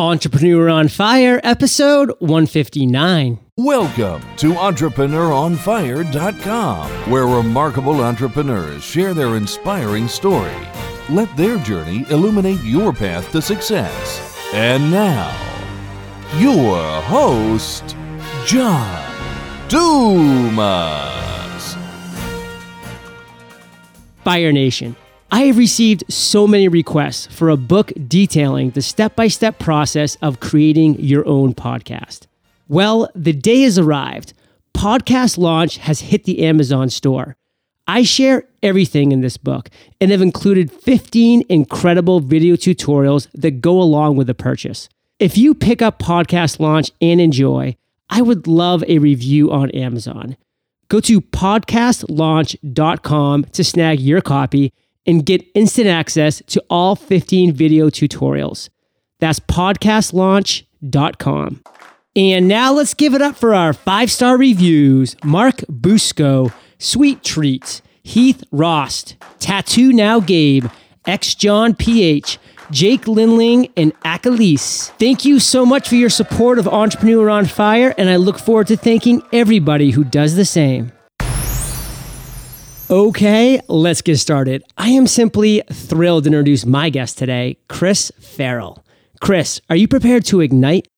Entrepreneur on Fire, episode 159. Welcome to EntrepreneurOnFire.com, where remarkable entrepreneurs share their inspiring story. Let their journey illuminate your path to success. And now, your host, John Dumas. Fire Nation. I have received so many requests for a book detailing the step by step process of creating your own podcast. Well, the day has arrived. Podcast Launch has hit the Amazon store. I share everything in this book and have included 15 incredible video tutorials that go along with the purchase. If you pick up Podcast Launch and enjoy, I would love a review on Amazon. Go to podcastlaunch.com to snag your copy and get instant access to all 15 video tutorials. That's podcastlaunch.com. And now let's give it up for our five star reviews Mark Busco, Sweet Treats, Heath Rost, Tattoo Now Gabe, X John PH, Jake Linling, and Akalis. Thank you so much for your support of Entrepreneur on Fire, and I look forward to thanking everybody who does the same. Okay, let's get started. I am simply thrilled to introduce my guest today, Chris Farrell. Chris, are you prepared to ignite?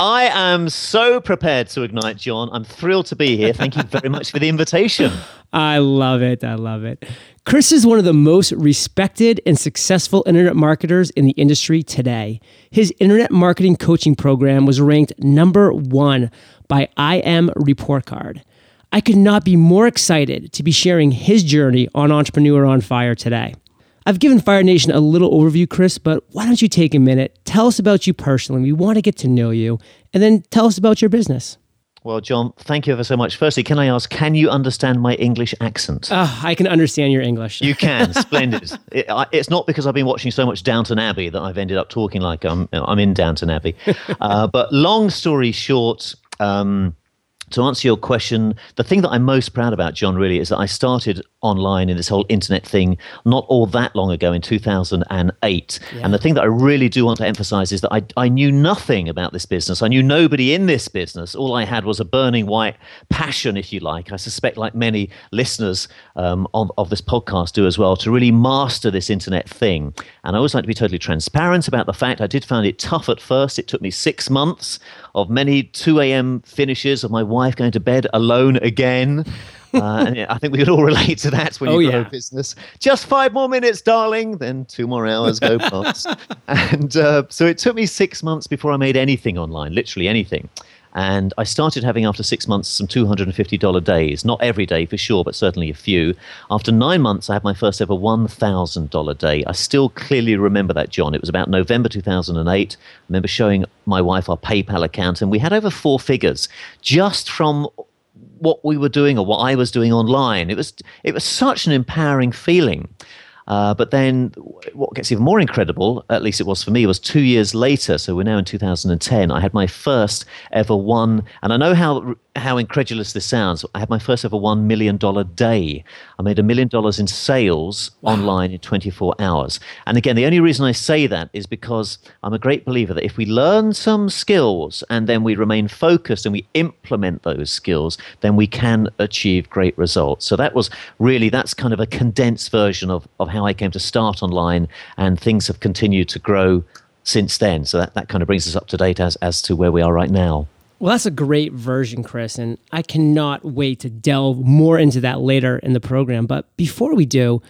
I am so prepared to ignite, John. I'm thrilled to be here. Thank you very much for the invitation. I love it. I love it. Chris is one of the most respected and successful internet marketers in the industry today. His internet marketing coaching program was ranked number one by IM Report Card. I could not be more excited to be sharing his journey on Entrepreneur on Fire today. I've given Fire Nation a little overview, Chris, but why don't you take a minute? Tell us about you personally. We want to get to know you, and then tell us about your business. Well, John, thank you ever so much. Firstly, can I ask, can you understand my English accent? Uh, I can understand your English. You can. Splendid. It, I, it's not because I've been watching so much Downton Abbey that I've ended up talking like I'm, I'm in Downton Abbey. Uh, but long story short, um, to answer your question, the thing that I'm most proud about, John, really, is that I started online in this whole internet thing not all that long ago in 2008. Yeah. And the thing that I really do want to emphasize is that I, I knew nothing about this business. I knew nobody in this business. All I had was a burning white passion, if you like. I suspect, like many listeners um, of, of this podcast do as well, to really master this internet thing. And I always like to be totally transparent about the fact I did find it tough at first. It took me six months of many 2 a.m. finishes of my wife going to bed alone again. Uh, and I think we could all relate to that when oh, you grow yeah. business. Just five more minutes, darling. Then two more hours go past. and uh, so it took me six months before I made anything online, literally anything. And I started having, after six months, some $250 days. Not every day for sure, but certainly a few. After nine months, I had my first ever $1,000 day. I still clearly remember that, John. It was about November 2008. I remember showing my wife our PayPal account, and we had over four figures just from what we were doing or what I was doing online. It was it was such an empowering feeling. Uh, but then what gets even more incredible, at least it was for me, was two years later. So we're now in 2010. I had my first ever one, and I know how how incredulous this sounds. I had my first ever $1 million day. I made a million dollars in sales wow. online in 24 hours. And again, the only reason I say that is because I'm a great believer that if we learn some skills and then we remain focused and we implement those skills, then we can achieve great results. So that was really, that's kind of a condensed version of, of how I came to start online and things have continued to grow since then. So that, that kind of brings us up to date as, as to where we are right now. Well, that's a great version, Chris, and I cannot wait to delve more into that later in the program. But before we do,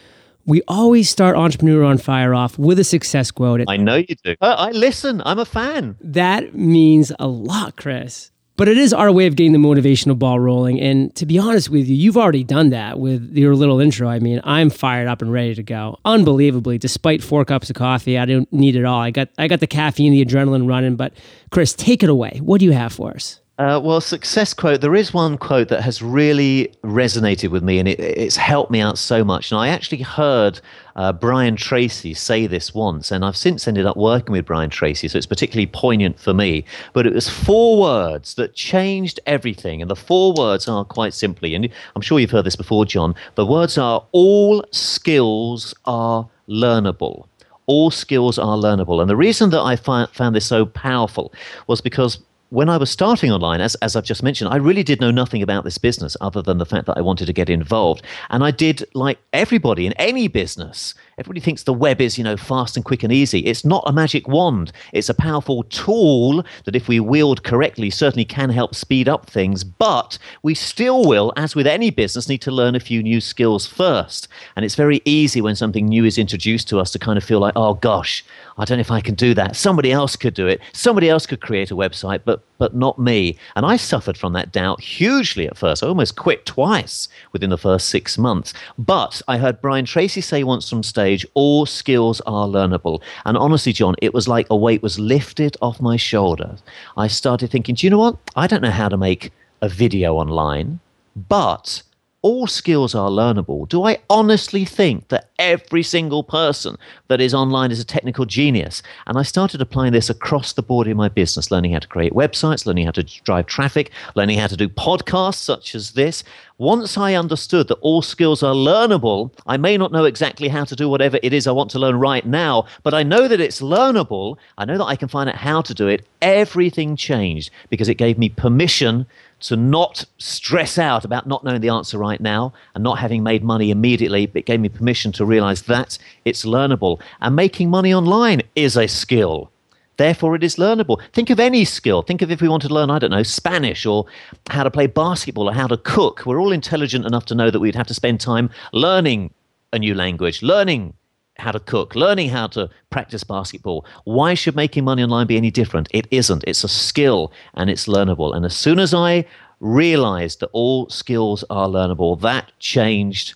we always start Entrepreneur on Fire off with a success quote. I know you do. I listen. I'm a fan. That means a lot, Chris. But it is our way of getting the motivational ball rolling. And to be honest with you, you've already done that with your little intro. I mean, I'm fired up and ready to go. Unbelievably, despite four cups of coffee, I don't need it all. I got I got the caffeine, the adrenaline running. But Chris, take it away. What do you have for us? Uh, well, success quote. There is one quote that has really resonated with me, and it, it's helped me out so much. And I actually heard uh, Brian Tracy say this once, and I've since ended up working with Brian Tracy, so it's particularly poignant for me. But it was four words that changed everything, and the four words are quite simply, and I'm sure you've heard this before, John. The words are: all skills are learnable. all skills are learnable. And the reason that I found this so powerful was because when I was starting online, as, as I've just mentioned, I really did know nothing about this business other than the fact that I wanted to get involved. And I did like everybody in any business. Everybody thinks the web is, you know, fast and quick and easy. It's not a magic wand. It's a powerful tool that, if we wield correctly, certainly can help speed up things. But we still will, as with any business, need to learn a few new skills first. And it's very easy when something new is introduced to us to kind of feel like, oh gosh, I don't know if I can do that. Somebody else could do it. Somebody else could create a website, but but not me. And I suffered from that doubt hugely at first. I almost quit twice within the first six months. But I heard Brian Tracy say once from stage, all skills are learnable. And honestly, John, it was like a weight was lifted off my shoulders. I started thinking, do you know what? I don't know how to make a video online, but all skills are learnable, do I honestly think that every single person that is online is a technical genius? And I started applying this across the board in my business, learning how to create websites, learning how to drive traffic, learning how to do podcasts such as this. Once I understood that all skills are learnable, I may not know exactly how to do whatever it is I want to learn right now, but I know that it's learnable. I know that I can find out how to do it. Everything changed because it gave me permission to not stress out about not knowing the answer right now and not having made money immediately. It gave me permission to realize that it's learnable. And making money online is a skill. Therefore, it is learnable. Think of any skill. Think of if we wanted to learn, I don't know, Spanish or how to play basketball or how to cook. We're all intelligent enough to know that we'd have to spend time learning a new language, learning how to cook, learning how to practice basketball. Why should making money online be any different? It isn't. It's a skill and it's learnable. And as soon as I realized that all skills are learnable, that changed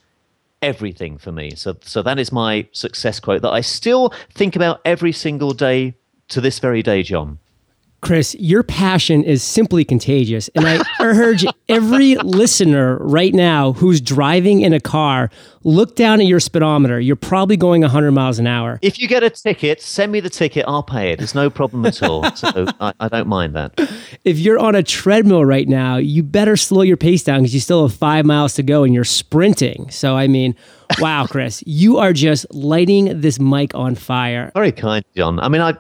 everything for me. So, so that is my success quote that I still think about every single day to this very day, John. Chris, your passion is simply contagious. And I urge every listener right now who's driving in a car, look down at your speedometer. You're probably going 100 miles an hour. If you get a ticket, send me the ticket. I'll pay it. It's no problem at all. so I, I, don't mind that. If you're on a treadmill right now, you better slow your pace down because you still have five miles to go and you're sprinting. So, I mean, wow, Chris, you are just lighting this mic on fire. Very kind, John. I mean, I,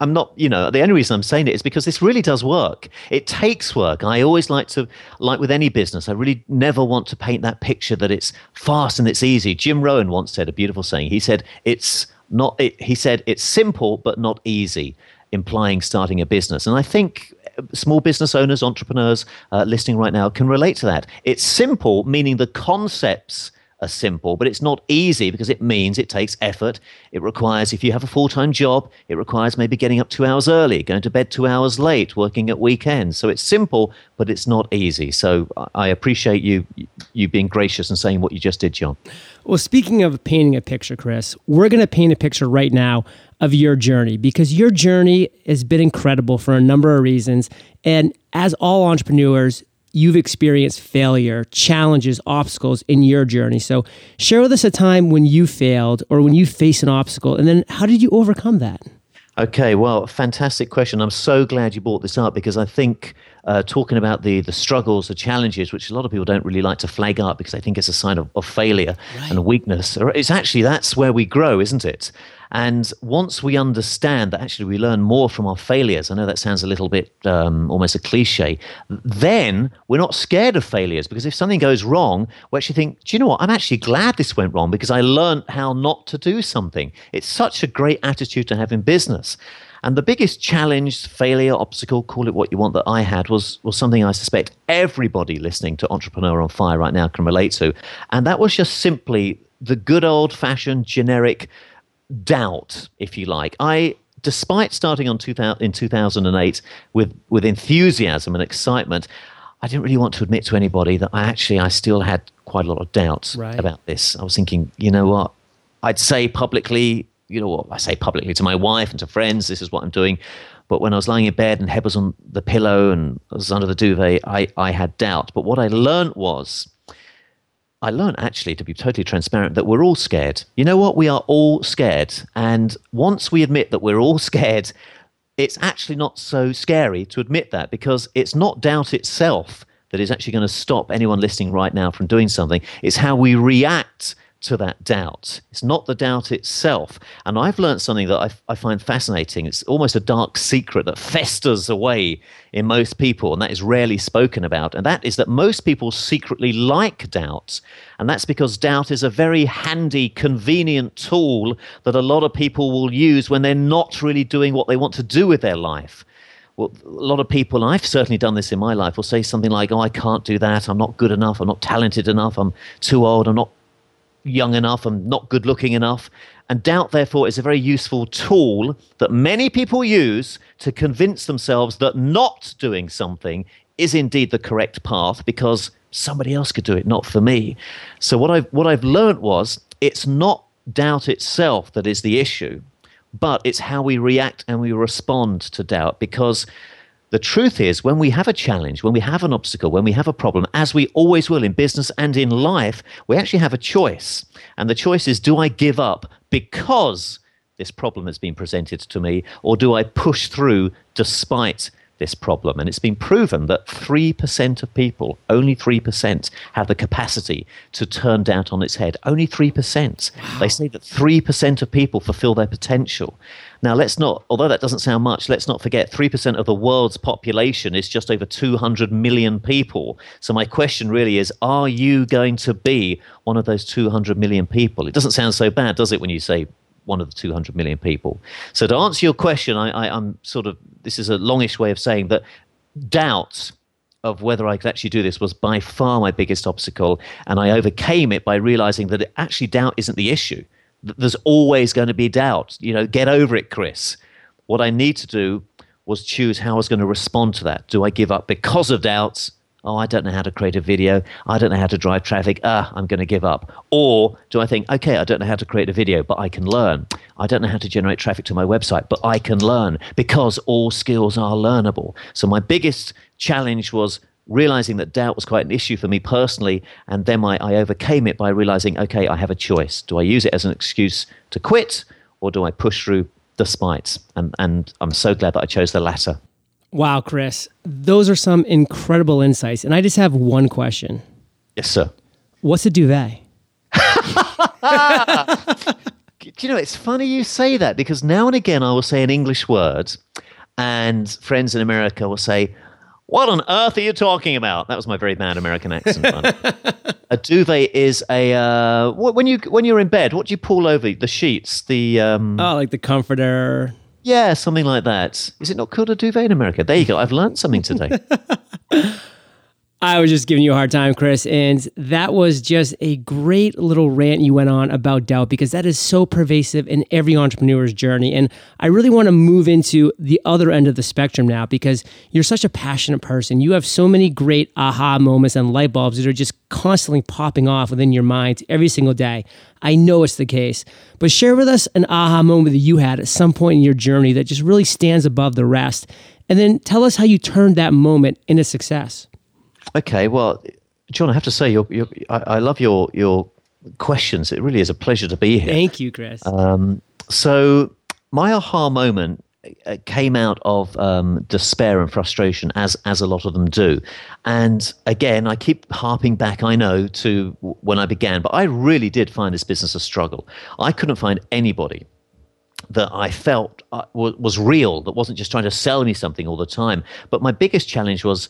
I'm not, you know, the only reason I'm saying it is because this really does work. It takes work. I always like to, like with any business, I really never want to paint that picture that it's fast and it's easy. Jim Rohn once said a beautiful saying. He said, it's not, it, he said, it's simple but not easy, implying starting a business. And I think small business owners, entrepreneurs uh, listening right now can relate to that. It's simple, meaning the concepts are simple, but it's not easy because it means it takes effort. It requires, if you have a full time job, it requires maybe getting up two hours early, going to bed two hours late, working at weekends. So it's simple, but it's not easy. So I appreciate you you being gracious and saying what you just did, John. Well, speaking of painting a picture, Chris, we're going to paint a picture right now of your journey because your journey has been incredible for a number of reasons. And as all entrepreneurs, you've experienced failure, challenges, obstacles in your journey. So, share with us a time when you failed or when you faced an obstacle, and then how did you overcome that? Okay, well, fantastic question. I'm so glad you brought this up because I think uh, talking about the the struggles, the challenges, which a lot of people don't really like to flag up because they think it's a sign of, of failure right. and weakness. It's actually that's where we grow, isn't it? And once we understand that actually we learn more from our failures, I know that sounds a little bit um, almost a cliche, then we're not scared of failures because if something goes wrong, we actually think, do you know what? I'm actually glad this went wrong because I learned how not to do something. It's such a great attitude to have in business. And the biggest challenge, failure, obstacle, call it what you want, that I had was was something I suspect everybody listening to Entrepreneur on Fire right now can relate to, and that was just simply the good old fashioned generic doubt, if you like. I, despite starting on 2000, in 2008 with, with enthusiasm and excitement, I didn't really want to admit to anybody that I actually I still had quite a lot of doubts right. about this. I was thinking, you know what? I'd say publicly, you know what? I say publicly to my wife and to friends, this is what I'm doing. But when I was lying in bed and Heb was on the pillow and I was under the duvet, I, I had doubt. But what I learned was I learned actually, to be totally transparent, that we're all scared. You know what? We are all scared. And once we admit that we're all scared, it's actually not so scary to admit that because it's not doubt itself that is actually going to stop anyone listening right now from doing something. It's how we react to that doubt. It's not the doubt itself. And I've learned something that I, I, find fascinating. It's almost a dark secret that festers away in most people, and that is rarely spoken about. And that is that most people secretly like doubt. And that's because doubt is a very handy, convenient tool that a lot of people will use when they're not really doing what they want to do with their life well, a lot of people, I've certainly done this in my life, will say something like, Oh, I can't do that. I'm not good enough. I'm not talented enough. I'm too old. I'm not young enough, I'm not good looking enough. And doubt, therefore, is a very useful tool that many people use to convince themselves that not doing something is indeed the correct path because somebody else could do it, not for me. So what I've what I've learned was it's not doubt itself that is the issue, but it's how we react and we respond to doubt because the truth is, when we have a challenge, when we have an obstacle, when we have a problem, as we always will in business and in life, we actually have a choice. And the choice is do I give up because this problem has been presented to me, or do I push through despite this problem. And it's been proven that 3% of people, only 3%, have the capacity to turn doubt on its head. Only 3%. Wow. They say that 3% of people fulfill their potential. Now, let's not, although that doesn't sound much, let's not forget 3% of the world's population is just over 200 million people. So, my question really is are you going to be one of those 200 million people? It doesn't sound so bad, does it, when you say one of the 200 million people. So to answer your question, I, I, am sort of this is a longish way of saying that doubt of whether I could actually do this was by far my biggest obstacle, and I overcame it by realizing that it, actually doubt isn't the issue. There's always going to be doubt. You know, get over it, Chris. What I need to do was choose how I was going to respond to that. Do I give up because of doubts? oh, I don't know how to create a video. I don't know how to drive traffic. Ah, I'm going to give up. Or do I think, okay, I don't know how to create a video, but I can learn. I don't know how to generate traffic to my website, but I can learn because all skills are learnable. So my biggest challenge was realizing that doubt was quite an issue for me personally. And then I, I overcame it by realizing, okay, I have a choice. Do I use it as an excuse to quit or do I push through despite? And, and I'm so glad that I chose the latter. Wow, Chris, those are some incredible insights. And I just have one question. Yes, sir. What's a duvet? Do you know, it's funny you say that because now and again I will say an English word, and friends in America will say, What on earth are you talking about? That was my very bad American accent. a duvet is a uh, when you when you're in bed. What do you pull over the sheets? The um, oh, like the comforter. Yeah, something like that. Is it not called a duvet in America? There you go. I've learned something today. I was just giving you a hard time, Chris. And that was just a great little rant you went on about doubt because that is so pervasive in every entrepreneur's journey. And I really want to move into the other end of the spectrum now because you're such a passionate person. You have so many great aha moments and light bulbs that are just constantly popping off within your mind every single day. I know it's the case. But share with us an aha moment that you had at some point in your journey that just really stands above the rest. And then tell us how you turned that moment into success. Okay, well, John, I have to say, you're, you're, I, I, love your your questions. It really is a pleasure to be here. Thank you, Chris. Um, so, my aha moment uh, came out of um, despair and frustration, as as a lot of them do. And again, I keep harping back. I know to when I began, but I really did find this business a struggle. I couldn't find anybody that I felt uh, was, was real, that wasn't just trying to sell me something all the time. But my biggest challenge was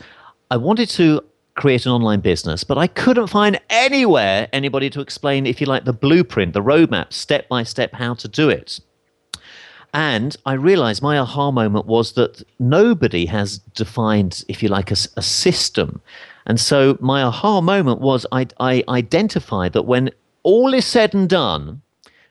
I wanted to create an online business, but I couldn't find anywhere anybody to explain, if you like, the blueprint, the roadmap, step by step, how to do it. And I realized my aha moment was that nobody has defined, if you like, a, a system. And so my aha moment was I, I identified that when all is said and done,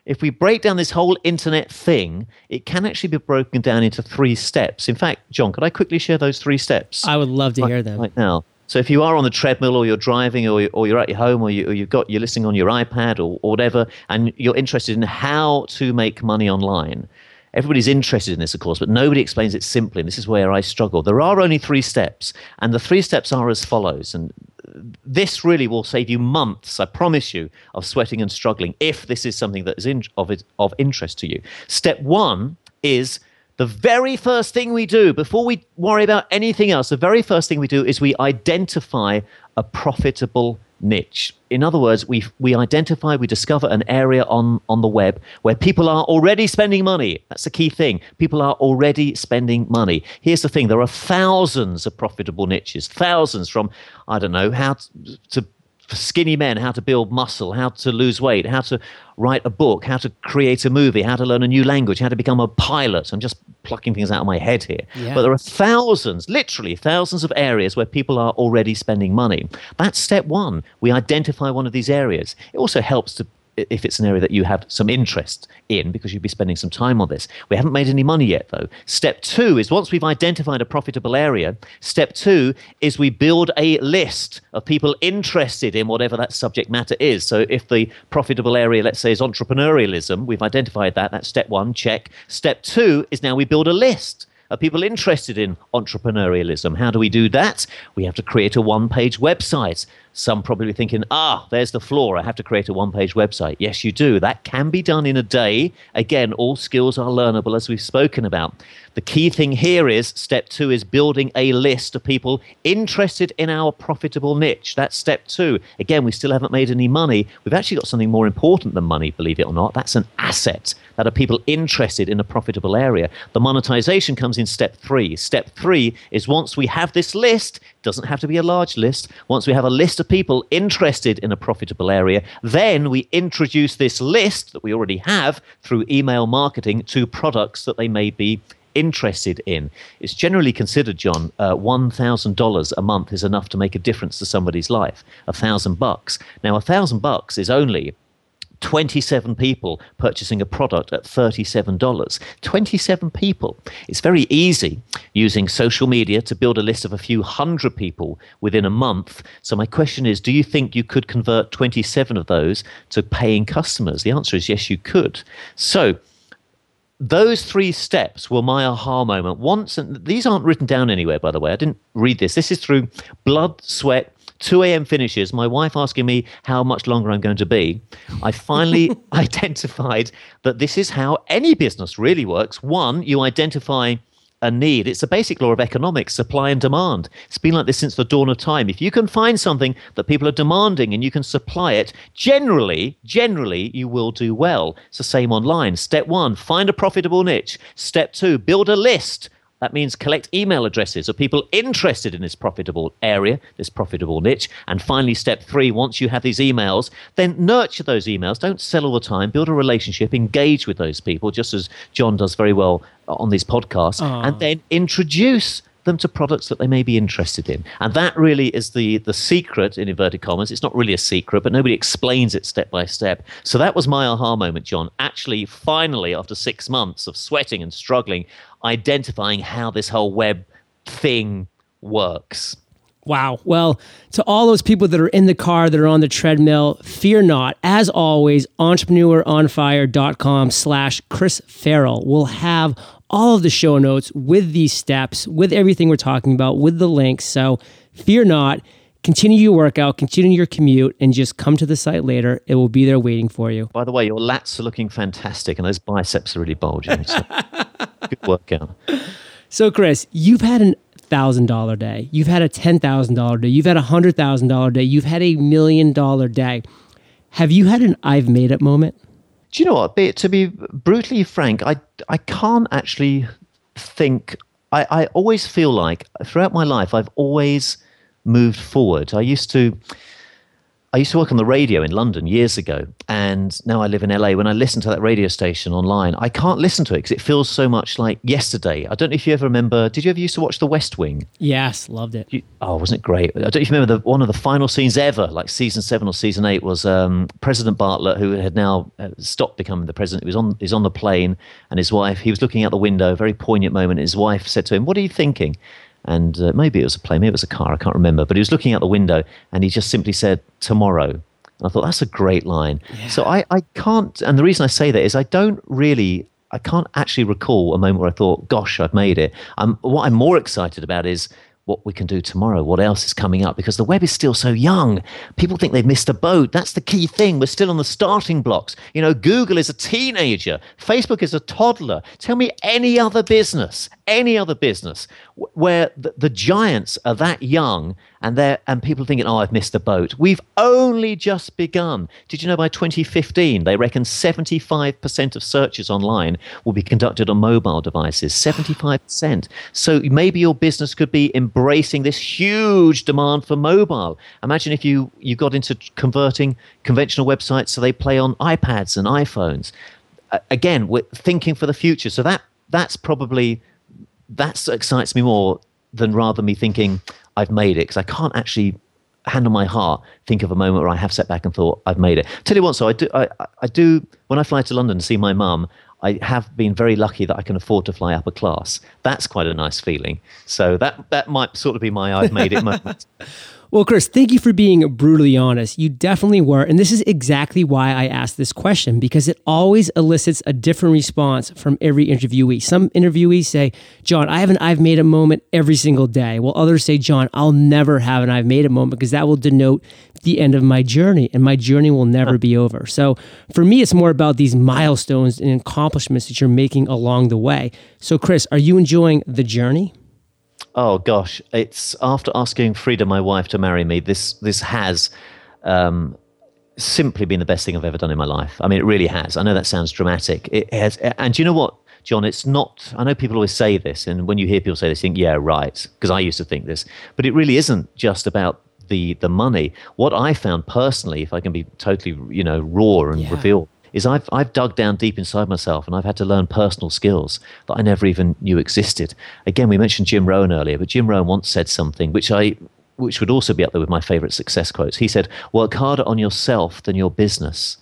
if we break down this whole internet thing, it can actually be broken down into three steps. In fact, John, could I quickly share those three steps? I would love to right, hear them right now. So if you are on the treadmill or you're driving or, or you're at your home or, you, or you've got you're listening on your iPad or, or whatever, and you're interested in how to make money online, everybody's interested in this, of course, but nobody explains it simply. And this is where I struggle. There are only three steps, and the three steps are as follows. And this really will save you months, I promise you, of sweating and struggling if this is something that is in, of, of interest to you. Step one is the very first thing we do before we worry about anything else, the very first thing we do is we identify a profitable niche. In other words, we we identify, we discover an area on on the web where people are already spending money. That's the key thing. People are already spending money. Here's the thing: there are thousands of profitable niches, thousands from I don't know how to, to for skinny men how to build muscle, how to lose weight, how to write a book, how to create a movie, how to learn a new language, how to become a pilot. I'm just plucking things out of my head here. Yeah. But there are thousands, literally thousands of areas where people are already spending money. That's step one. We identify one of these areas. It also helps to if it's an area that you have some interest in because you'd be spending some time on this. We haven't made any money yet, though. Step two is once we've identified a profitable area, step two is we build a list of people interested in whatever that subject matter is. So if the profitable area, let's say, is entrepreneurialism, we've identified that. That's step one, check. Step two is now we build a list are people interested in entrepreneurialism? How do we do that? We have to create a one page website. Some probably thinking, ah, there's the flaw. I have to create a one page website. Yes, you do. That can be done in a day. Again, all skills are learnable, as we've spoken about. The key thing here is step two is building a list of people interested in our profitable niche. That's step two. Again, we still haven't made any money. We've actually got something more important than money, believe it or not. That's an asset that are people interested in a profitable area. The monetization comes in step three. Step three is once we have this list, doesn't have to be a large list. Once we have a list of people interested in a profitable area, then we introduce this list that we already have through email marketing to products that they may be interested in. It's generally considered, John, uh, $1,000 a month is enough to make a difference to somebody's life. A thousand bucks. Now, a thousand bucks is only 27 people purchasing a product at $37. 27 people. It's very easy using social media to build a list of a few hundred people within a month. So, my question is do you think you could convert 27 of those to paying customers? The answer is yes, you could. So, those three steps were my aha moment. Once, and these aren't written down anywhere, by the way. I didn't read this. This is through blood, sweat, 2 a.m. finishes, my wife asking me how much longer I'm going to be. I finally identified that this is how any business really works. One, you identify a need. It's a basic law of economics, supply and demand. It's been like this since the dawn of time. If you can find something that people are demanding and you can supply it, generally, generally, you will do well. It's the same online. Step one, find a profitable niche. Step two, build a list that means collect email addresses of people interested in this profitable area, this profitable niche. And finally, step three, once you have these emails, then nurture those emails. Don't sell all the time, build a relationship, engage with those people, just as John does very well on these podcasts, Aww. and then introduce them to products that they may be interested in. And that really is the the secret in inverted commas. It's not really a secret, but nobody explains it step by step. So that was my aha moment, John. Actually, finally, after six months of sweating and struggling, identifying how this whole web thing works. Wow. Well, to all those people that are in the car, that are on the treadmill, fear not. As always, entrepreneuronfire.com slash Chris Farrell will have all of the show notes with these steps, with everything we're talking about, with the links. So fear not. Continue your workout, continue your commute, and just come to the site later. It will be there waiting for you. By the way, your lats are looking fantastic, and those biceps are really bulging. So good workout. So, Chris, you've had an thousand dollar day. You've had a ten thousand dollar day. You've had a hundred thousand dollar day. You've had a million dollar day. Have you had an I've made it moment? Do you know what? To be brutally frank, I I can't actually think. I, I always feel like throughout my life I've always moved forward. I used to I used to work on the radio in London years ago, and now I live in LA. When I listen to that radio station online, I can't listen to it because it feels so much like yesterday. I don't know if you ever remember. Did you ever used to watch The West Wing? Yes, loved it. You, oh, wasn't it great? I don't know if you remember the, one of the final scenes ever, like season seven or season eight, was um, President Bartlet, who had now uh, stopped becoming the president. He was on, he's on the plane, and his wife. He was looking out the window. A very poignant moment. His wife said to him, "What are you thinking?" And uh, maybe it was a plane, maybe it was a car, I can't remember. But he was looking out the window and he just simply said, tomorrow. And I thought, that's a great line. Yeah. So I, I can't, and the reason I say that is I don't really, I can't actually recall a moment where I thought, gosh, I've made it. Um, what I'm more excited about is what we can do tomorrow, what else is coming up, because the web is still so young. People think they've missed a boat. That's the key thing. We're still on the starting blocks. You know, Google is a teenager, Facebook is a toddler. Tell me any other business, any other business where the, the giants are that young and they and people thinking, oh, I've missed the boat. We've only just begun. Did you know by 2015 they reckon 75% of searches online will be conducted on mobile devices? 75%. So maybe your business could be embracing this huge demand for mobile. Imagine if you you got into converting conventional websites so they play on iPads and iPhones. Uh, again, we're thinking for the future. So that that's probably that excites me more than rather me thinking I've made it because I can't actually hand on my heart think of a moment where I have sat back and thought I've made it. Tell you what, so I do. I, I do when I fly to London to see my mum. I have been very lucky that I can afford to fly upper class. That's quite a nice feeling. So that that might sort of be my I've made it moment. Well, Chris, thank you for being brutally honest. You definitely were. And this is exactly why I asked this question because it always elicits a different response from every interviewee. Some interviewees say, John, I have an I've made a moment every single day. While others say, John, I'll never have an I've made a moment because that will denote the end of my journey and my journey will never be over. So for me, it's more about these milestones and accomplishments that you're making along the way. So, Chris, are you enjoying the journey? Oh gosh, it's after asking Frida, my wife, to marry me. This this has um, simply been the best thing I've ever done in my life. I mean, it really has. I know that sounds dramatic. It has, and you know what, John? It's not. I know people always say this, and when you hear people say this, you think, yeah, right, because I used to think this, but it really isn't just about the the money. What I found personally, if I can be totally, you know, raw and yeah. reveal is I've, I've dug down deep inside myself and I've had to learn personal skills that I never even knew existed. Again, we mentioned Jim Rohn earlier, but Jim Rohn once said something which I which would also be up there with my favorite success quotes. He said, Work harder on yourself than your business.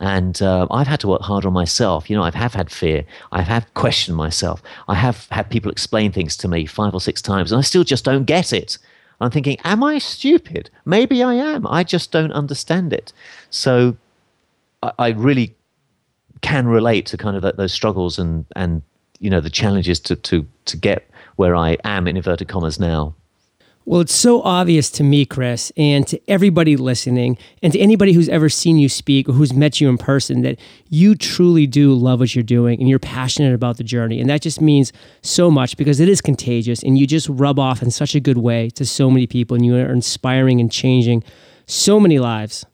And uh, I've had to work harder on myself. You know, I have had fear. I have questioned myself. I have had people explain things to me five or six times, and I still just don't get it. I'm thinking, am I stupid? Maybe I am. I just don't understand it. So I, I really can relate to kind of those struggles and and you know the challenges to to to get where I am in inverted commas now. Well, it's so obvious to me, Chris, and to everybody listening, and to anybody who's ever seen you speak or who's met you in person, that you truly do love what you're doing and you're passionate about the journey. And that just means so much because it is contagious and you just rub off in such a good way to so many people and you are inspiring and changing so many lives.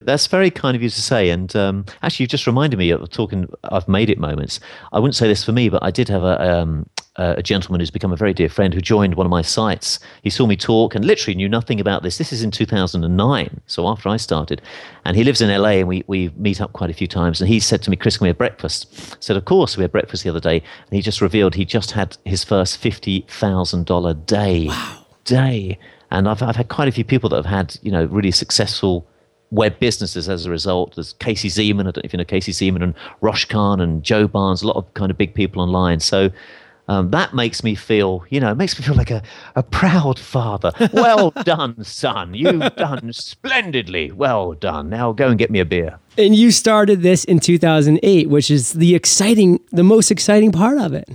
That's very kind of you to say. And um, actually, you've just reminded me of talking, I've made it moments. I wouldn't say this for me, but I did have a, um, a gentleman who's become a very dear friend who joined one of my sites. He saw me talk and literally knew nothing about this. This is in 2009, so after I started. And he lives in LA and we, we meet up quite a few times. And he said to me, Chris, can we have breakfast? I said, Of course. We had breakfast the other day. And he just revealed he just had his first $50,000 day. Wow. Day. And I've, I've had quite a few people that have had, you know, really successful web businesses as a result. There's Casey Zeman, I don't know if you know Casey Zeman, and Rosh Khan and Joe Barnes, a lot of kind of big people online. So um, that makes me feel, you know, it makes me feel like a, a proud father. Well done, son. You've done splendidly. Well done. Now go and get me a beer. And you started this in 2008, which is the exciting, the most exciting part of it.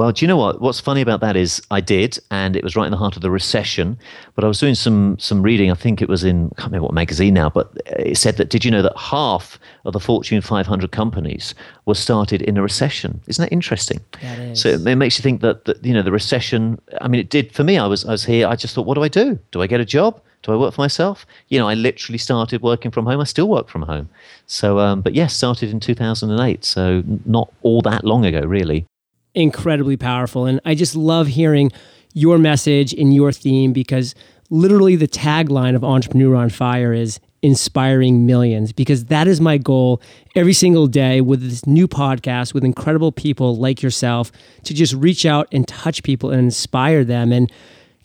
Well, do you know what? What's funny about that is I did, and it was right in the heart of the recession. But I was doing some some reading. I think it was in I can't remember what magazine now, but it said that did you know that half of the Fortune 500 companies were started in a recession? Isn't that interesting? That so it, it makes you think that, that you know the recession. I mean, it did for me. I was I was here. I just thought, what do I do? Do I get a job? Do I work for myself? You know, I literally started working from home. I still work from home. So, um, but yes, started in 2008. So not all that long ago, really incredibly powerful. And I just love hearing your message and your theme because literally the tagline of Entrepreneur on Fire is inspiring millions because that is my goal every single day with this new podcast with incredible people like yourself to just reach out and touch people and inspire them and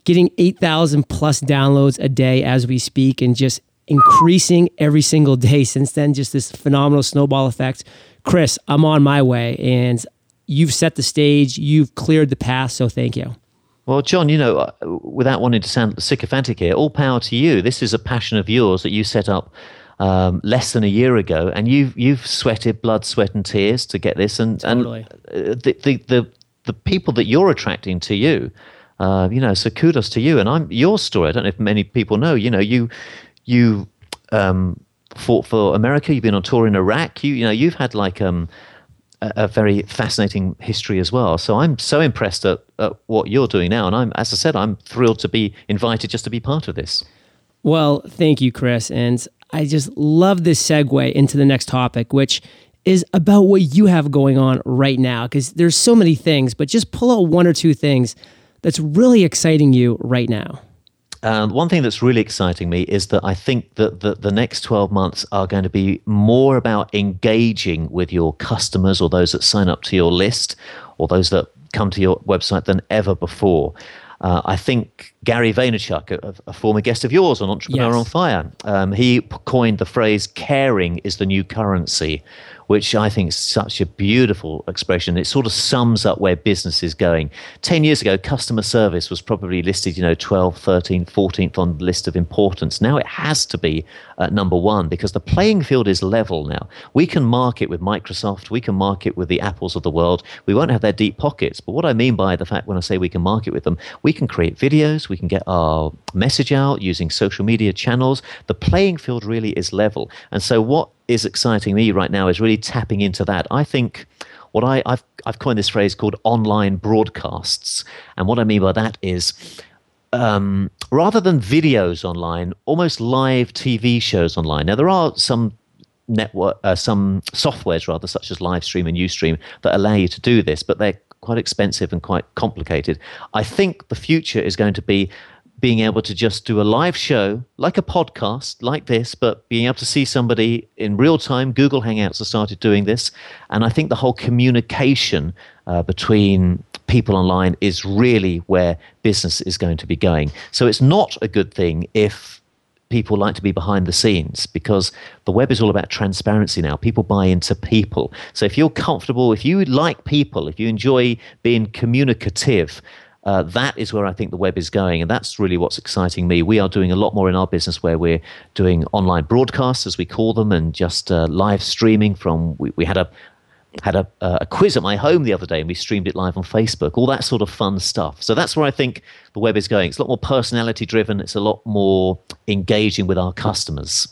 getting 8,000 plus downloads a day as we speak and just increasing every single day since then just this phenomenal snowball effect Chris I'm on my way and you've set the stage, you've cleared the path, so thank you. Well, John, you know, uh, without wanting to sound sycophantic here, all power to you. This is a passion of yours that you set up um, less than a year ago, and you've you've sweated blood, sweat, and tears to get this, and totally. and uh, the, the the the people that you're attracting to you, uh, you know, so kudos to you. And I'm your story. I don't know if many people know. You know, you you um, fought for America. You've been on tour in Iraq. You you know, you've had like um, a, a very fascinating history as well. So I'm so impressed at, at what you're doing now, and I'm, as I said, I'm thrilled to be invited just to be part of this. Well, thank you, Chris, and I just love this segue into the next topic, which is about what you have going on right now because there's so many things, but just pull out one or two things that's really exciting you right now. Um, one thing that's really exciting me is that I think that the, the next 12 months are going to be more about engaging with your customers or those that sign up to your list or those that come to your website than ever before. Uh, I think Gary Vaynerchuk, a, a, former guest of yours on Entrepreneur yes. on Fire, um, he coined the phrase "caring is the new currency," which I think is such a beautiful expression. It sort of sums up where business is going. 10 years ago, customer service was probably listed, you know, 12, 13, 14th on the list of importance. Now it has to be uh, number one because the playing field is level now. We can market with Microsoft, we can market with the Apples of the world. We won't have their deep pockets. But what I mean by the fact when I say we can market with them, we can create videos, we can get our message out using social media channels. The playing field really is level. And so what is exciting me right now is really tapping into that. I think what I, have I've coined this phrase called online broadcasts. And what I mean by that is um, rather than videos online, almost live TV shows online. Now, there are some network, uh, some softwares rather, such as Livestream and Ustream, that allow you to do this, but they're quite expensive and quite complicated. I think the future is going to be being able to just do a live show like a podcast like this but being able to see somebody in real time google hangouts have started doing this and i think the whole communication uh, between people online is really where business is going to be going so it's not a good thing if people like to be behind the scenes because the web is all about transparency now. People buy into people. So if you're comfortable, if you like people, if you enjoy being communicative, uh, that is where I think the web is going. And that's really what's exciting me. We are doing a lot more in our business where we're doing online broadcasts, as we call them, and just uh, live streaming from. We, we had a had a, a quiz at my home the other day and we streamed it live on Facebook, all that sort of fun stuff. So that's where I think the web is going. It's a lot more personality driven, it's a lot more engaging with our customers.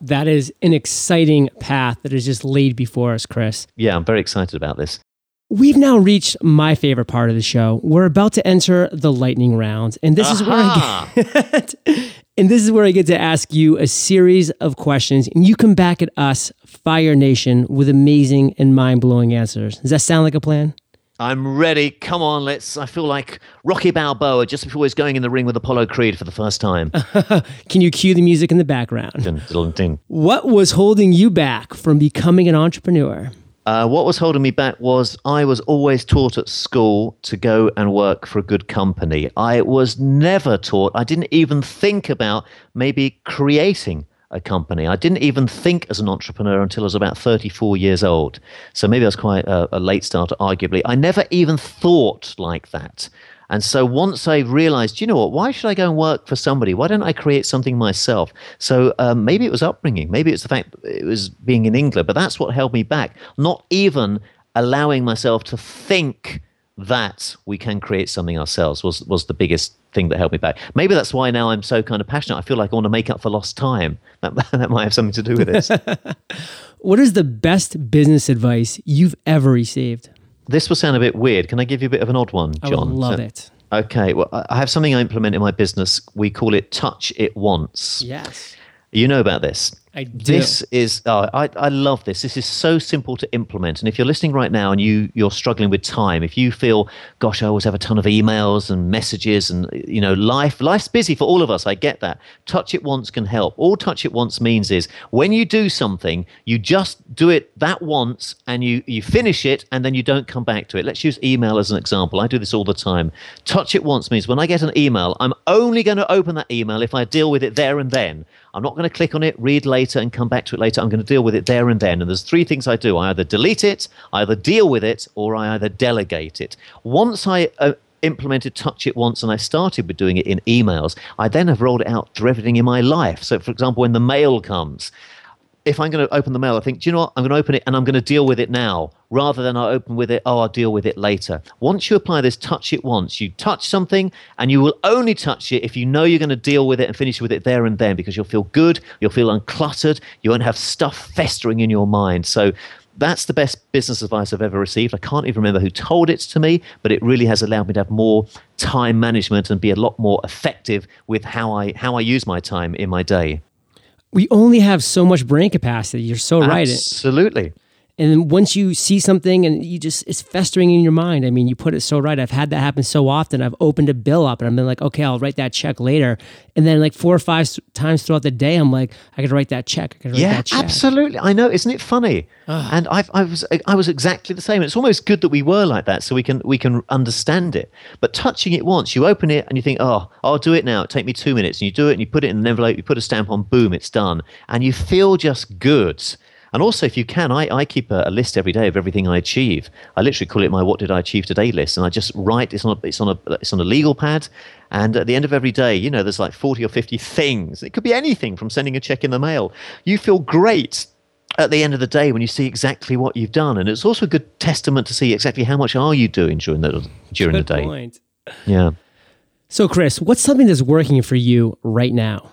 That is an exciting path that is just laid before us, Chris. Yeah, I'm very excited about this. We've now reached my favorite part of the show. We're about to enter the lightning round, and this is where I get and this is where I get to ask you a series of questions, and you come back at us, Fire Nation, with amazing and mind-blowing answers. Does that sound like a plan? I'm ready. Come on, let's. I feel like Rocky Balboa just before he's going in the ring with Apollo Creed for the first time. Can you cue the music in the background? Dun, dun, dun. What was holding you back from becoming an entrepreneur? Uh, what was holding me back was I was always taught at school to go and work for a good company. I was never taught, I didn't even think about maybe creating a company. I didn't even think as an entrepreneur until I was about 34 years old. So maybe I was quite a, a late starter, arguably. I never even thought like that. And so once I realized, you know what, why should I go and work for somebody? Why don't I create something myself? So um, maybe it was upbringing. Maybe it's the fact it was being in England, but that's what held me back. Not even allowing myself to think that we can create something ourselves was, was the biggest thing that held me back. Maybe that's why now I'm so kind of passionate. I feel like I want to make up for lost time. That, that might have something to do with this. what is the best business advice you've ever received? This will sound a bit weird. Can I give you a bit of an odd one, John? I love so, it. Okay. Well, I have something I implement in my business. We call it touch it once. Yes. You know about this. I do. This is oh, I, I love this. This is so simple to implement. And if you're listening right now and you you're struggling with time, if you feel, gosh, I always have a ton of emails and messages and you know, life life's busy for all of us. I get that. Touch it once can help. All touch it once means is when you do something, you just do it that once and you you finish it and then you don't come back to it. Let's use email as an example. I do this all the time. Touch it once means when I get an email, I'm only going to open that email if I deal with it there and then. I'm not going to click on it, read later, and come back to it later. I'm going to deal with it there and then. And there's three things I do I either delete it, either deal with it, or I either delegate it. Once I uh, implemented Touch It once and I started with doing it in emails, I then have rolled it out to everything in my life. So, for example, when the mail comes, if I'm going to open the mail, I think, do you know what? I'm going to open it and I'm going to deal with it now rather than I open with it, oh, I'll deal with it later. Once you apply this touch it once, you touch something and you will only touch it if you know you're going to deal with it and finish with it there and then because you'll feel good, you'll feel uncluttered, you won't have stuff festering in your mind. So that's the best business advice I've ever received. I can't even remember who told it to me, but it really has allowed me to have more time management and be a lot more effective with how I how I use my time in my day. We only have so much brain capacity. You're so right. Absolutely. And then once you see something and you just, it's festering in your mind. I mean, you put it so right. I've had that happen so often. I've opened a bill up and I've been like, okay, I'll write that check later. And then like four or five times throughout the day, I'm like, I gotta write that check. I write yeah, that check. absolutely. I know. Isn't it funny? And I, I was, I was exactly the same. It's almost good that we were like that, so we can, we can understand it. But touching it once, you open it and you think, oh, I'll do it now. It take me two minutes, and you do it, and you put it in an envelope, you put a stamp on, boom, it's done, and you feel just good. And also, if you can, I, I keep a, a, list every day of everything I achieve. I literally call it my "What did I achieve today?" list, and I just write. It's on a, it's on a it's on a legal pad, and at the end of every day, you know, there's like forty or fifty things. It could be anything from sending a check in the mail. You feel great at the end of the day when you see exactly what you've done, and it's also a good testament to see exactly how much are you doing during the during good the day. Point. Yeah. So, Chris, what's something that's working for you right now?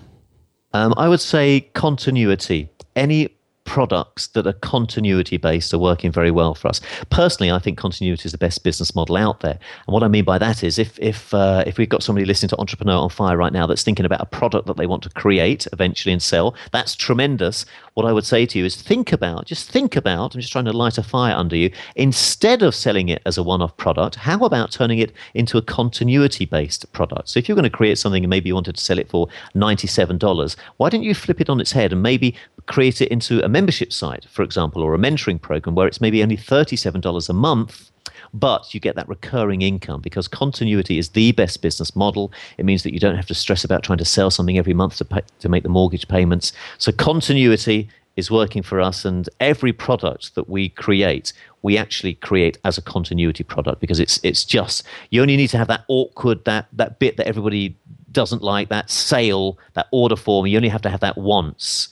Um, I would say continuity. Any products that are continuity based are working very well for us. Personally, I think continuity is the best business model out there. And what I mean by that is if if uh, if we've got somebody listening to Entrepreneur on Fire right now that's thinking about a product that they want to create eventually and sell, that's tremendous. What I would say to you is think about, just think about, I'm just trying to light a fire under you, instead of selling it as a one off product, how about turning it into a continuity based product? So if you're going to create something and maybe you wanted to sell it for $97, why don't you flip it on its head and maybe create it into a membership site, for example, or a mentoring program where it's maybe only $37 a month but you get that recurring income because continuity is the best business model. It means that you don't have to stress about trying to sell something every month to pay, to make the mortgage payments. So continuity is working for us and every product that we create we actually create as a continuity product because it's it's just you only need to have that awkward that that bit that everybody doesn't like that sale that order form you only have to have that once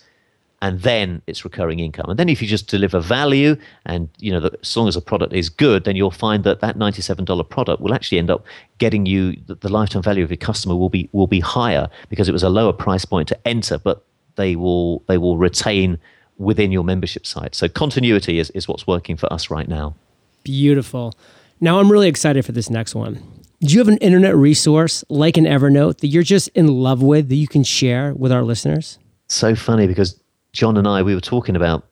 and then it's recurring income. And then if you just deliver value, and you know, the, as long as the product is good, then you'll find that that ninety-seven dollar product will actually end up getting you the, the, lifetime value of your customer will be will be higher because it was a lower price point to enter, but they will they will retain within your membership site. So continuity is, is what's working for us right now. Beautiful. Now I'm really excited for this next one. Do you have an internet resource like an Evernote that you're just in love with that you can share with our listeners? So funny because John and I, we were talking about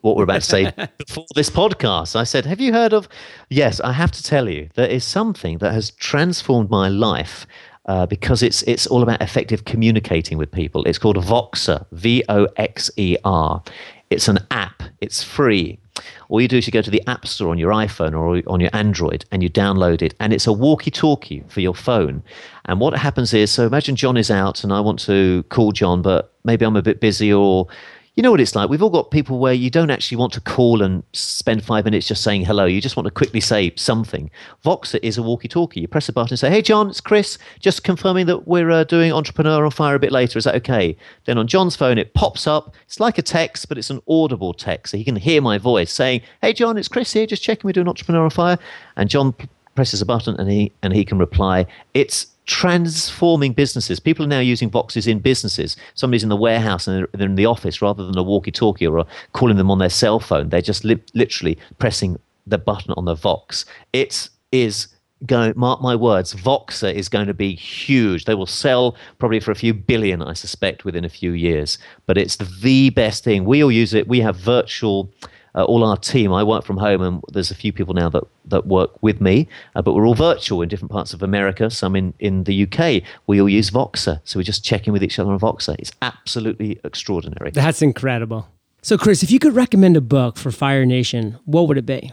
what we're about to say before this podcast. I said, Have you heard of? Yes, I have to tell you, there is something that has transformed my life. Uh, because it's it's all about effective communicating with people. It's called Voxer, V O X E R. It's an app. It's free. All you do is you go to the App Store on your iPhone or on your Android and you download it, and it's a walkie-talkie for your phone. And what happens is, so imagine John is out and I want to call John, but maybe I'm a bit busy or you know what it's like. We've all got people where you don't actually want to call and spend five minutes just saying hello. You just want to quickly say something. Voxer is a walkie talkie. You press a button and say, Hey, John, it's Chris. Just confirming that we're uh, doing Entrepreneur on Fire a bit later. Is that okay? Then on John's phone, it pops up. It's like a text, but it's an audible text. So he can hear my voice saying, Hey, John, it's Chris here. Just checking we're doing Entrepreneur on Fire. And John presses a button and he and he can reply it's transforming businesses. People are now using Voxer in businesses. Somebody's in the warehouse and they're in the office rather than a walkie-talkie or calling them on their cell phone. They're just li- literally pressing the button on the Vox. It is going. Mark my words. Voxer is going to be huge. They will sell probably for a few billion, I suspect, within a few years. But it's the best thing. We all use it. We have virtual uh, all our team. I work from home, and there's a few people now that, that work with me, uh, but we're all virtual in different parts of America. Some in, in the UK. We all use Voxer, so we're just checking with each other on Voxer. It's absolutely extraordinary. That's incredible. So, Chris, if you could recommend a book for Fire Nation, what would it be?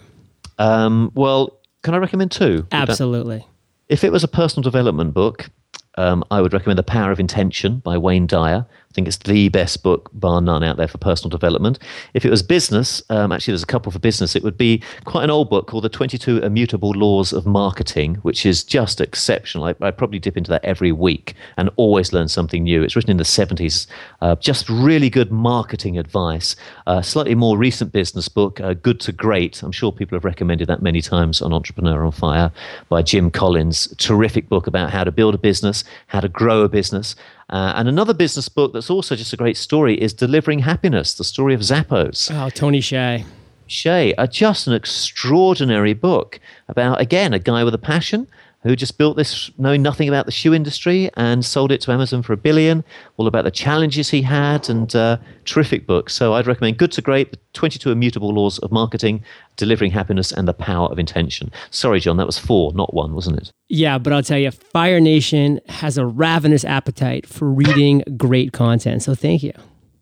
Um, well, can I recommend two? Absolutely. If it was a personal development book, um, I would recommend The Power of Intention by Wayne Dyer. I think it's the best book, bar none, out there for personal development. If it was business, um, actually, there's a couple for business. It would be quite an old book called The 22 Immutable Laws of Marketing, which is just exceptional. I, I probably dip into that every week and always learn something new. It's written in the 70s, uh, just really good marketing advice. Uh, slightly more recent business book, uh, Good to Great. I'm sure people have recommended that many times on Entrepreneur on Fire by Jim Collins. Terrific book about how to build a business, how to grow a business. Uh, and another business book that's also just a great story is Delivering Happiness, the story of Zappos. Oh, Tony Hsieh. Shea, uh, just an extraordinary book about, again, a guy with a passion who just built this knowing nothing about the shoe industry and sold it to Amazon for a billion, all about the challenges he had, and uh, terrific book. So I'd recommend Good to Great, The 22 Immutable Laws of Marketing, Delivering Happiness, and the Power of Intention. Sorry, John, that was four, not one, wasn't it? Yeah, but I'll tell you, Fire Nation has a ravenous appetite for reading great content. So thank you.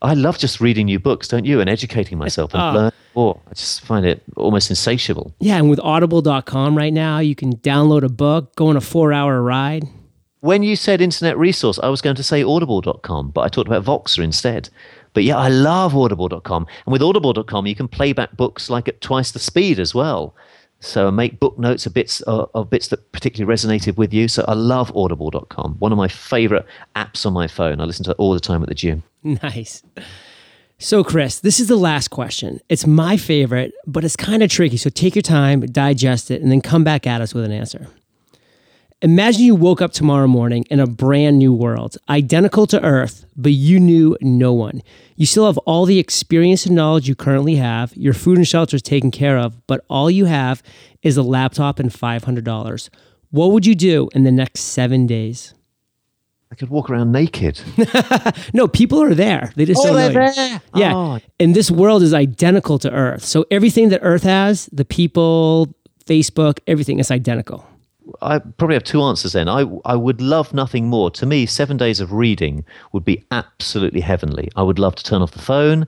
I love just reading new books, don't you? And educating myself and Oh. learning more. I just find it almost insatiable. Yeah, and with audible.com right now, you can download a book, go on a four hour ride. When you said internet resource, I was going to say audible.com, but I talked about Voxer instead. But yeah, I love audible.com. And with audible.com, you can play back books like at twice the speed as well. So make book notes of bits uh, of bits that particularly resonated with you. So I love audible.com. One of my favorite apps on my phone. I listen to it all the time at the gym. Nice. So, Chris, this is the last question. It's my favorite, but it's kind of tricky. So, take your time, digest it, and then come back at us with an answer. Imagine you woke up tomorrow morning in a brand new world, identical to Earth, but you knew no one. You still have all the experience and knowledge you currently have. Your food and shelter is taken care of, but all you have is a laptop and $500. What would you do in the next seven days? Could walk around naked. No, people are there. They just Oh, they're you. there. Yeah. Oh. And this world is identical to Earth. So everything that Earth has, the people, Facebook, everything is identical. I probably have two answers then. I, I would love nothing more. To me, seven days of reading would be absolutely heavenly. I would love to turn off the phone.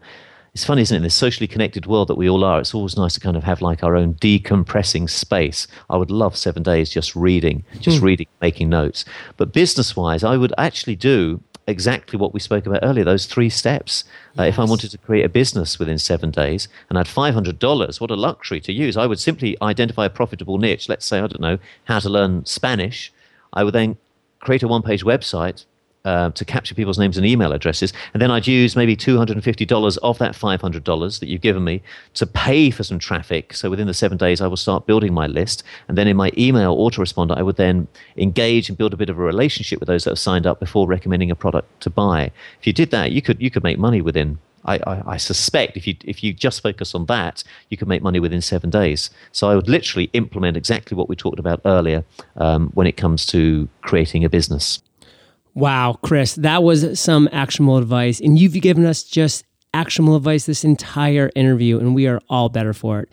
It's funny, isn't it? In this socially connected world that we all are, it's always nice to kind of have like our own decompressing space. I would love seven days just reading, just reading, making notes. But business wise, I would actually do exactly what we spoke about earlier those three steps. Uh, if I wanted to create a business within seven days and had $500, what a luxury to use. I would simply identify a profitable niche. Let's say, I don't know, how to learn Spanish. I would then create a one page website. Uh, to capture people's names and email addresses, and then I'd use maybe two hundred and fifty dollars of that five hundred dollars that you've given me to pay for some traffic. So within the seven days, I will start building my list, and then in my email autoresponder, I would then engage and build a bit of a relationship with those that have signed up before recommending a product to buy. If you did that, you could you could make money within I, I, I suspect if you if you just focus on that, you could make money within seven days. So I would literally implement exactly what we talked about earlier um, when it comes to creating a business. Wow, Chris, that was some actionable advice. And you've given us just actionable advice this entire interview, and we are all better for it.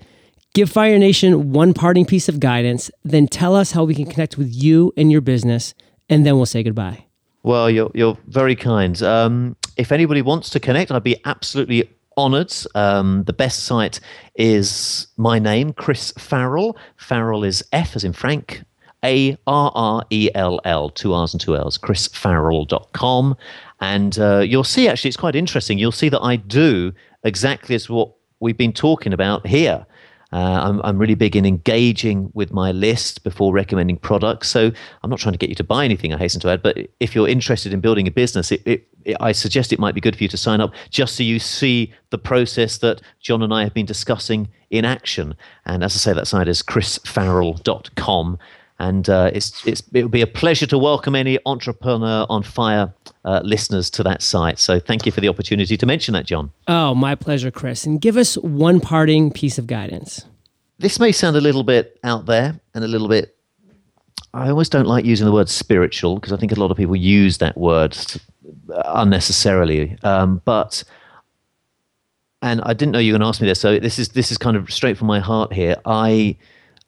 Give Fire Nation one parting piece of guidance, then tell us how we can connect with you and your business, and then we'll say goodbye. Well, you're you're very kind. Um, if anybody wants to connect, I'd be absolutely honoured. Um, the best site is my name, Chris Farrell. Farrell is F as in Frank, A R R E L L, two R's and two L's, chrisfarrell.com. And uh, you'll see, actually, it's quite interesting. You'll see that I do exactly as what we've been talking about here. Uh, I'm, I'm really big in engaging with my list before recommending products. So I'm not trying to get you to buy anything, I hasten to add, but if you're interested in building a business, it, it, it, I suggest it might be good for you to sign up just so you see the process that John and I have been discussing in action. And as I say, that site is chrisfarrell.com. And uh, it's, it's, it would be a pleasure to welcome any entrepreneur on fire uh, listeners to that site. So thank you for the opportunity to mention that, John. Oh, my pleasure, Chris. And give us one parting piece of guidance. this may sound a little bit out there and a little bit i always don't like using the word spiritual because i think a lot of people use that word unnecessarily um, but and i didn't know you were going to ask me this so this is this is kind of straight from my heart here i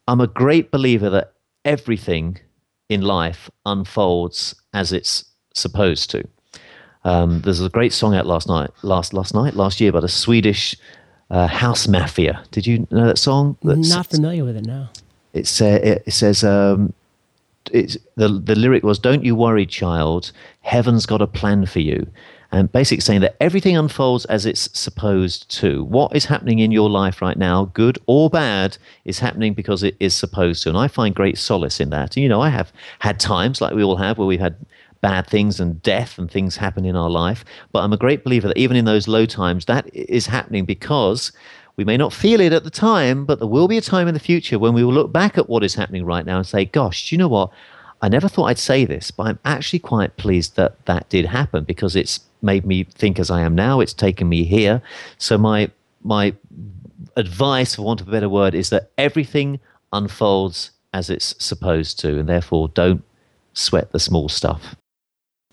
i'm a great believer that everything in life unfolds as it's supposed to um, there's a great song out last night, last last night, last year, by the Swedish uh, House Mafia. Did you know that song? That's- Not familiar with it now. it's uh, it, it says um, it's the the lyric was "Don't you worry, child. Heaven's got a plan for you." And basically saying that everything unfolds as it's supposed to. What is happening in your life right now, good or bad, is happening because it is supposed to. And I find great solace in that. You know, I have had times like we all have where we've had bad things and death and things happen in our life. But I'm a great believer that even in those low times, that is happening because we may not feel it at the time, but there will be a time in the future when we will look back at what is happening right now and say, gosh, do you know what? I never thought I'd say this, but I'm actually quite pleased that that did happen because it's made me think as I am now. It's taken me here. So my my advice, for want of a better word, is that everything unfolds as it's supposed to, and therefore don't sweat the small stuff.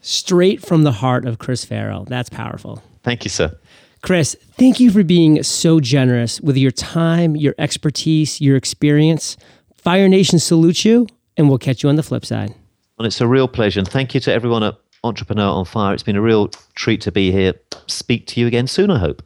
Straight from the heart of Chris Farrell. That's powerful. Thank you, sir. Chris, thank you for being so generous with your time, your expertise, your experience. Fire Nation salutes you, and we'll catch you on the flip side. Well, it's a real pleasure. And thank you to everyone at Entrepreneur on Fire. It's been a real treat to be here. Speak to you again soon, I hope.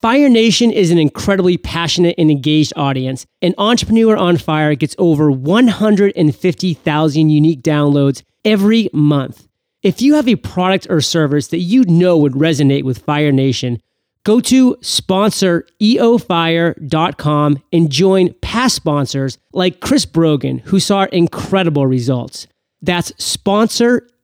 Fire Nation is an incredibly passionate and engaged audience, and Entrepreneur on Fire gets over 150,000 unique downloads every month. If you have a product or service that you know would resonate with Fire Nation, go to sponsoreofire.com and join past sponsors like Chris Brogan, who saw incredible results. That's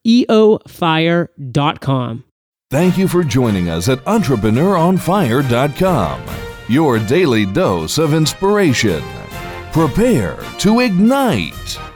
sponsoreofire.com. Thank you for joining us at EntrepreneurOnFire.com, your daily dose of inspiration. Prepare to ignite.